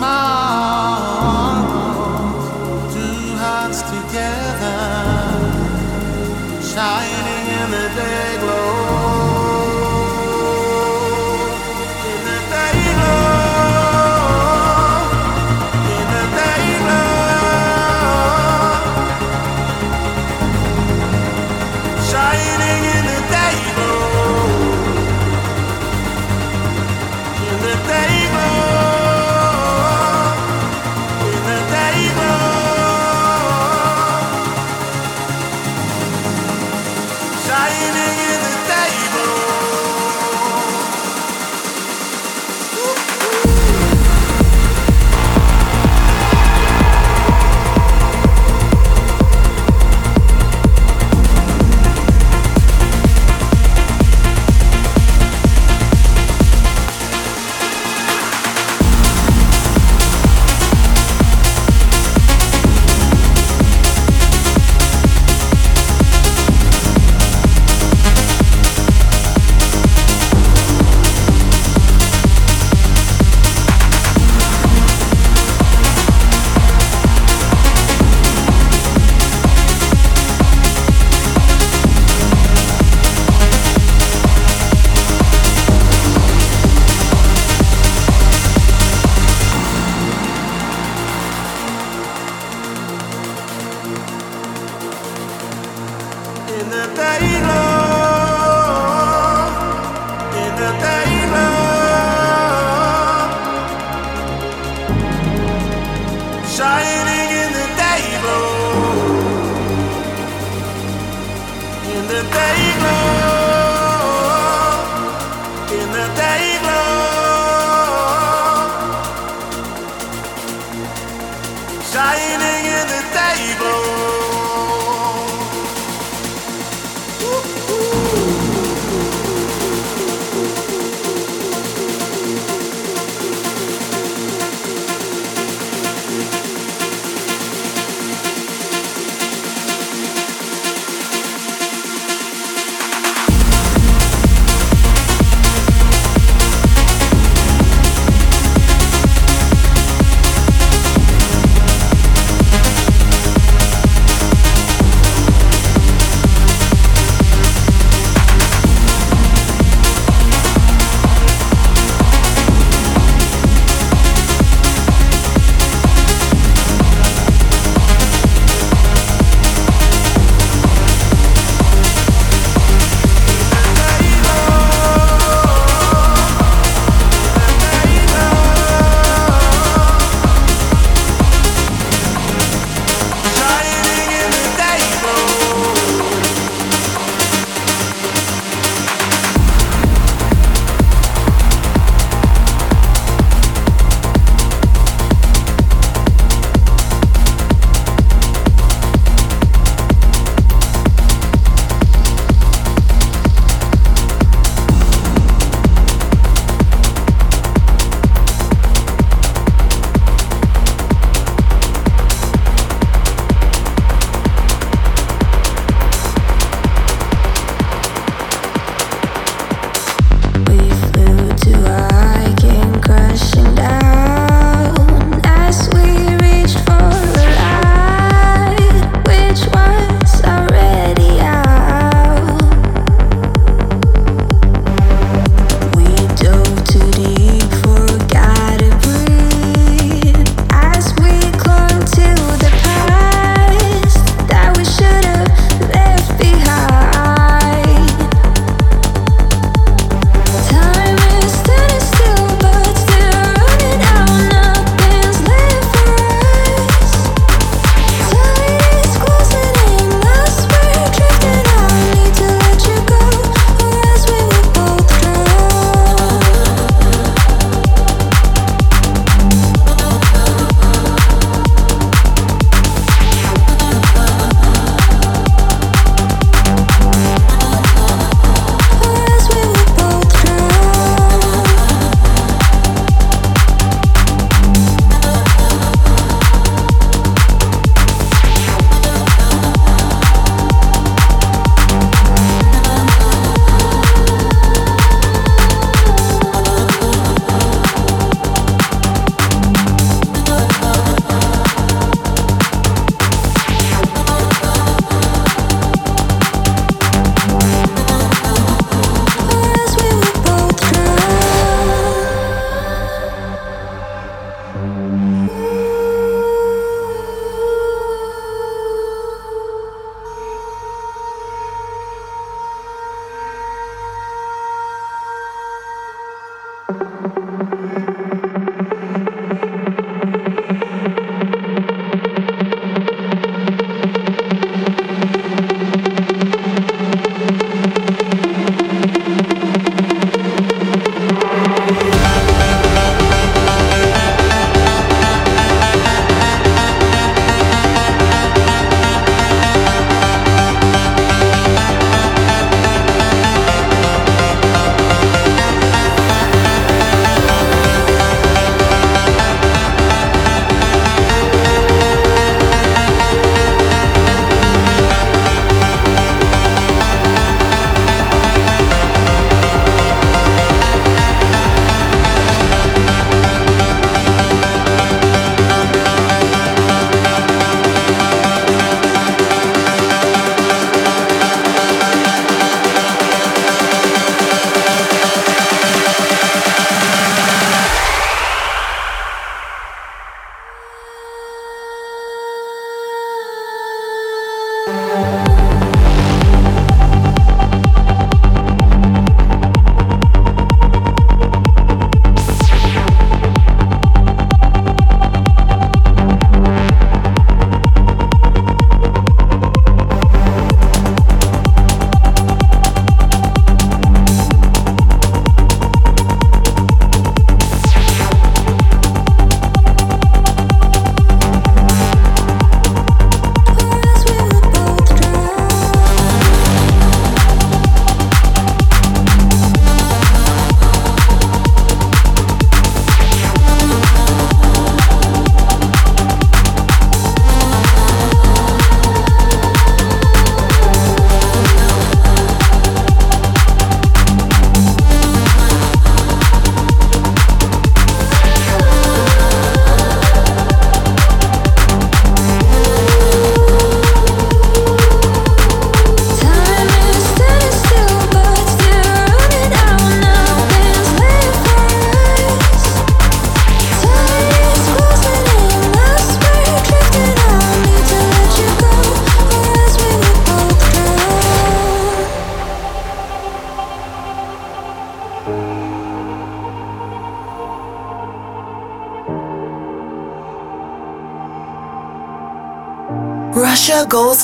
my two hands together, shine.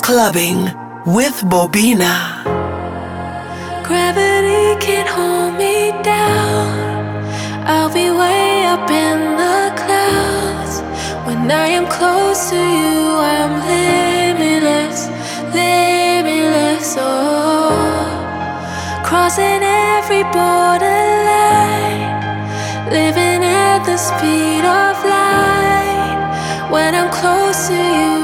Clubbing with Bobina. Gravity can't hold me down. I'll be way up in the clouds. When I am close to you, I'm limitless, limitless. Oh, crossing every borderline, living at the speed of light. When I'm close to you,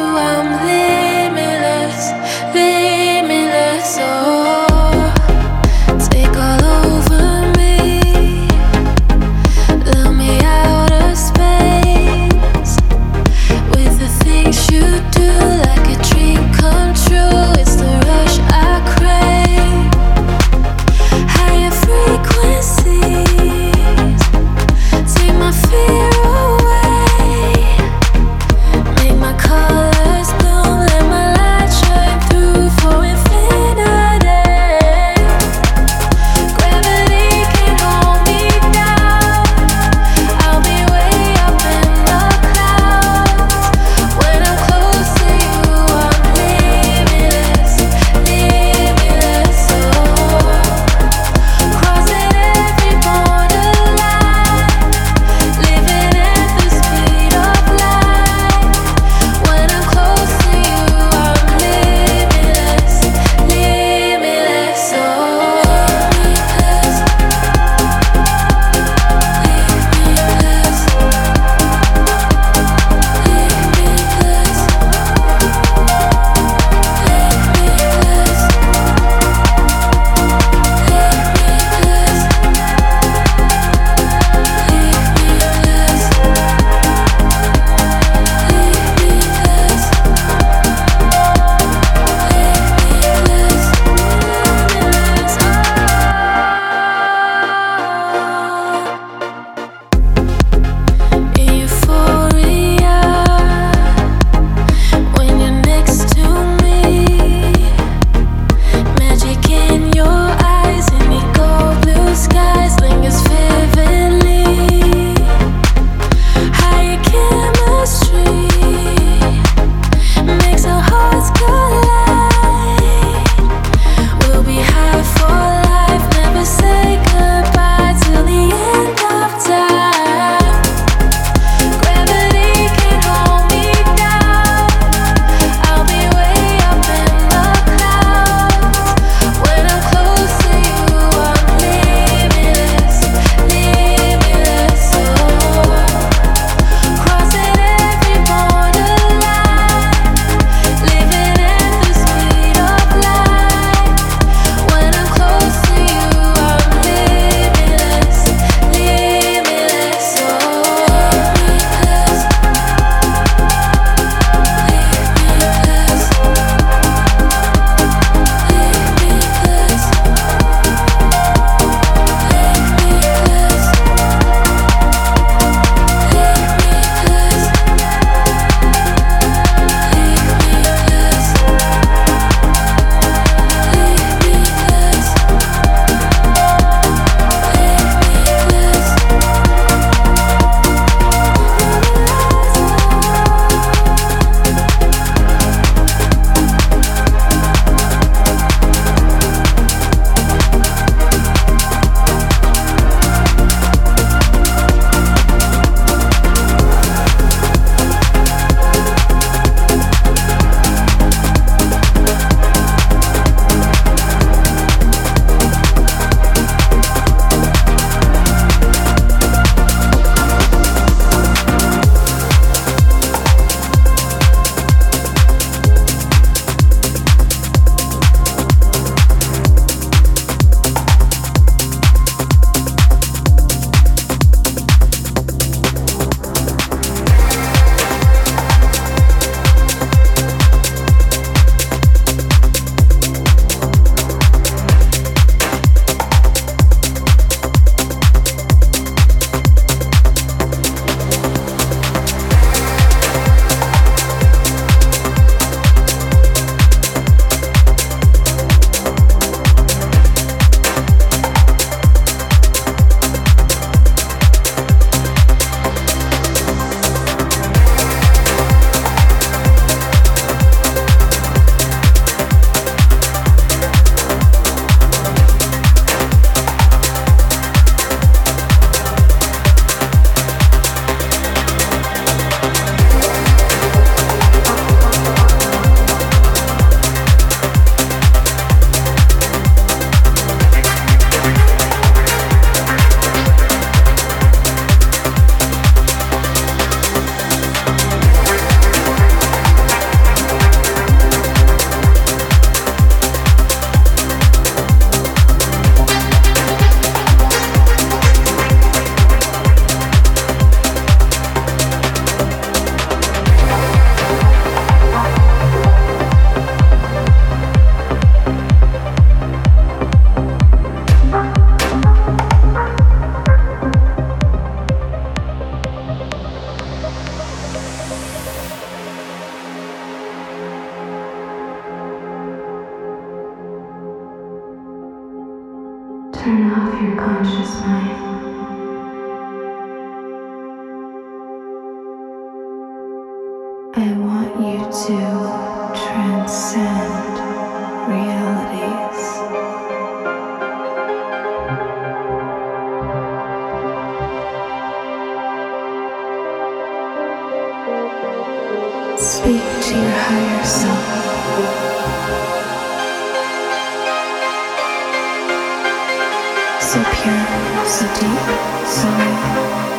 so pure, so deep, so real.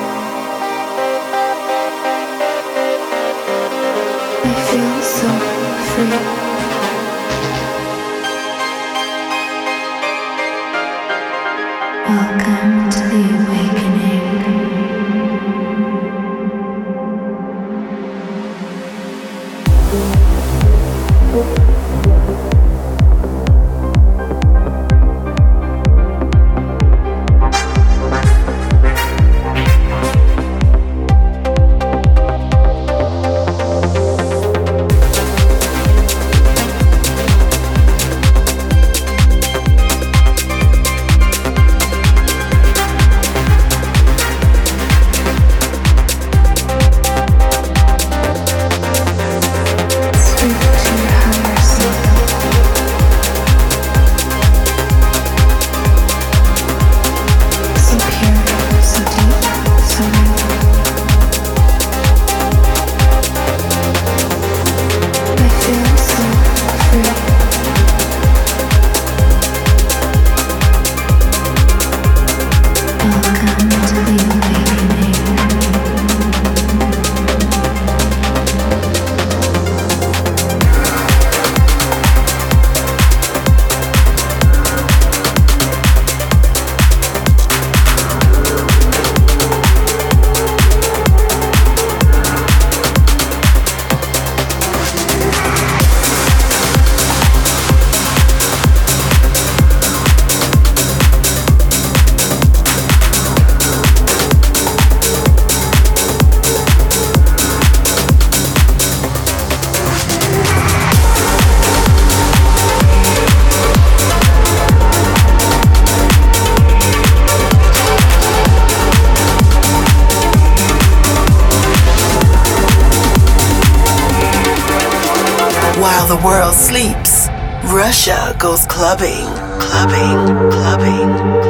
world sleeps, Russia goes clubbing, clubbing, clubbing.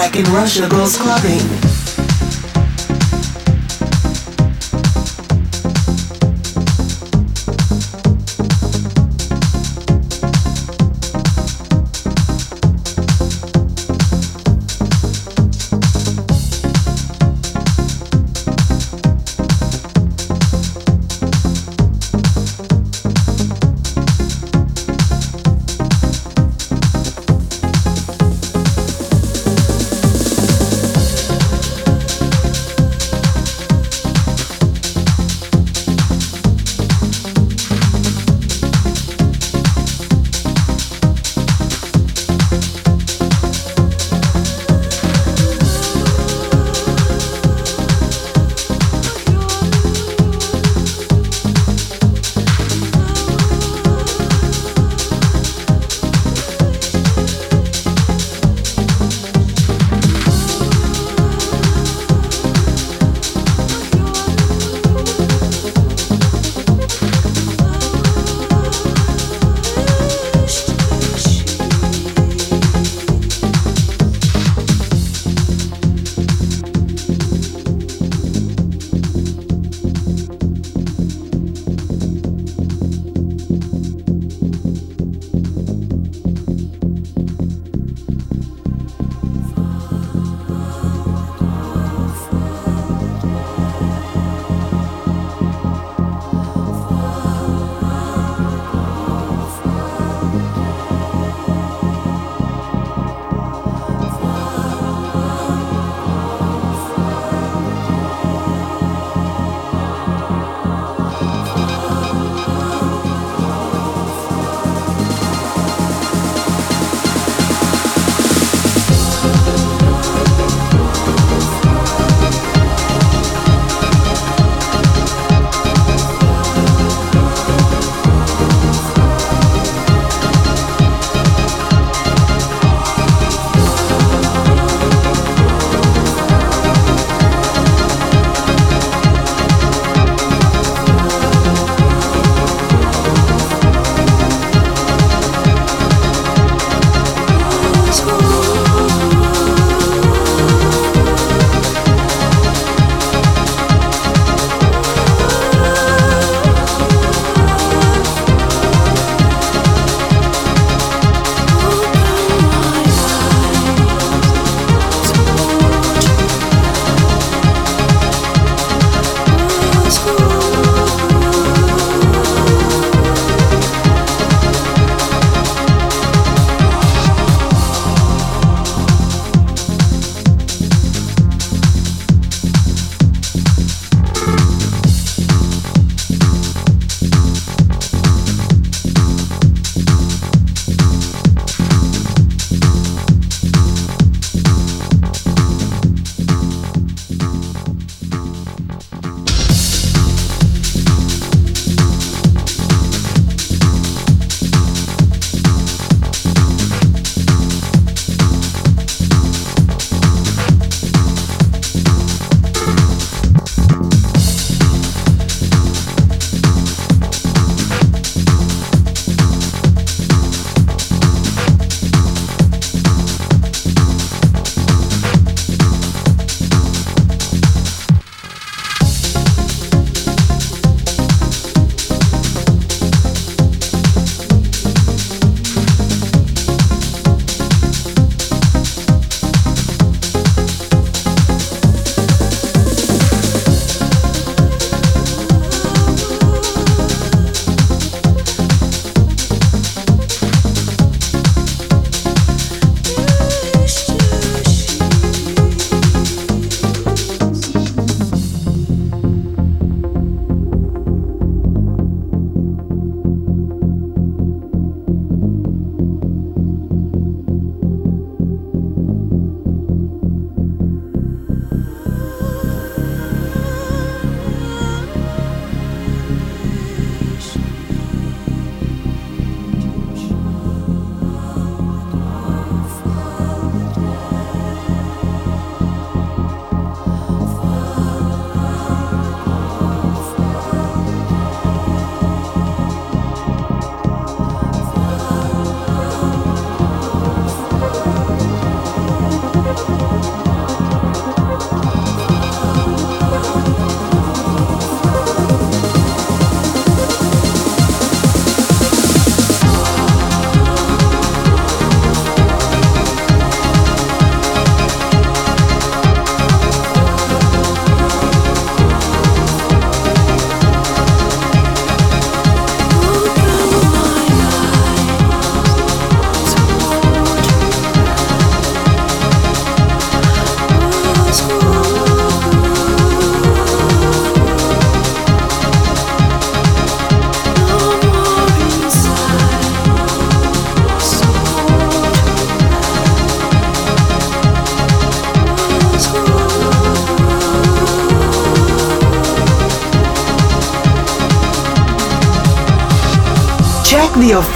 Track in Russia goes clubbing.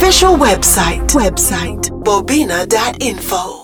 Official website, website, bobina.info.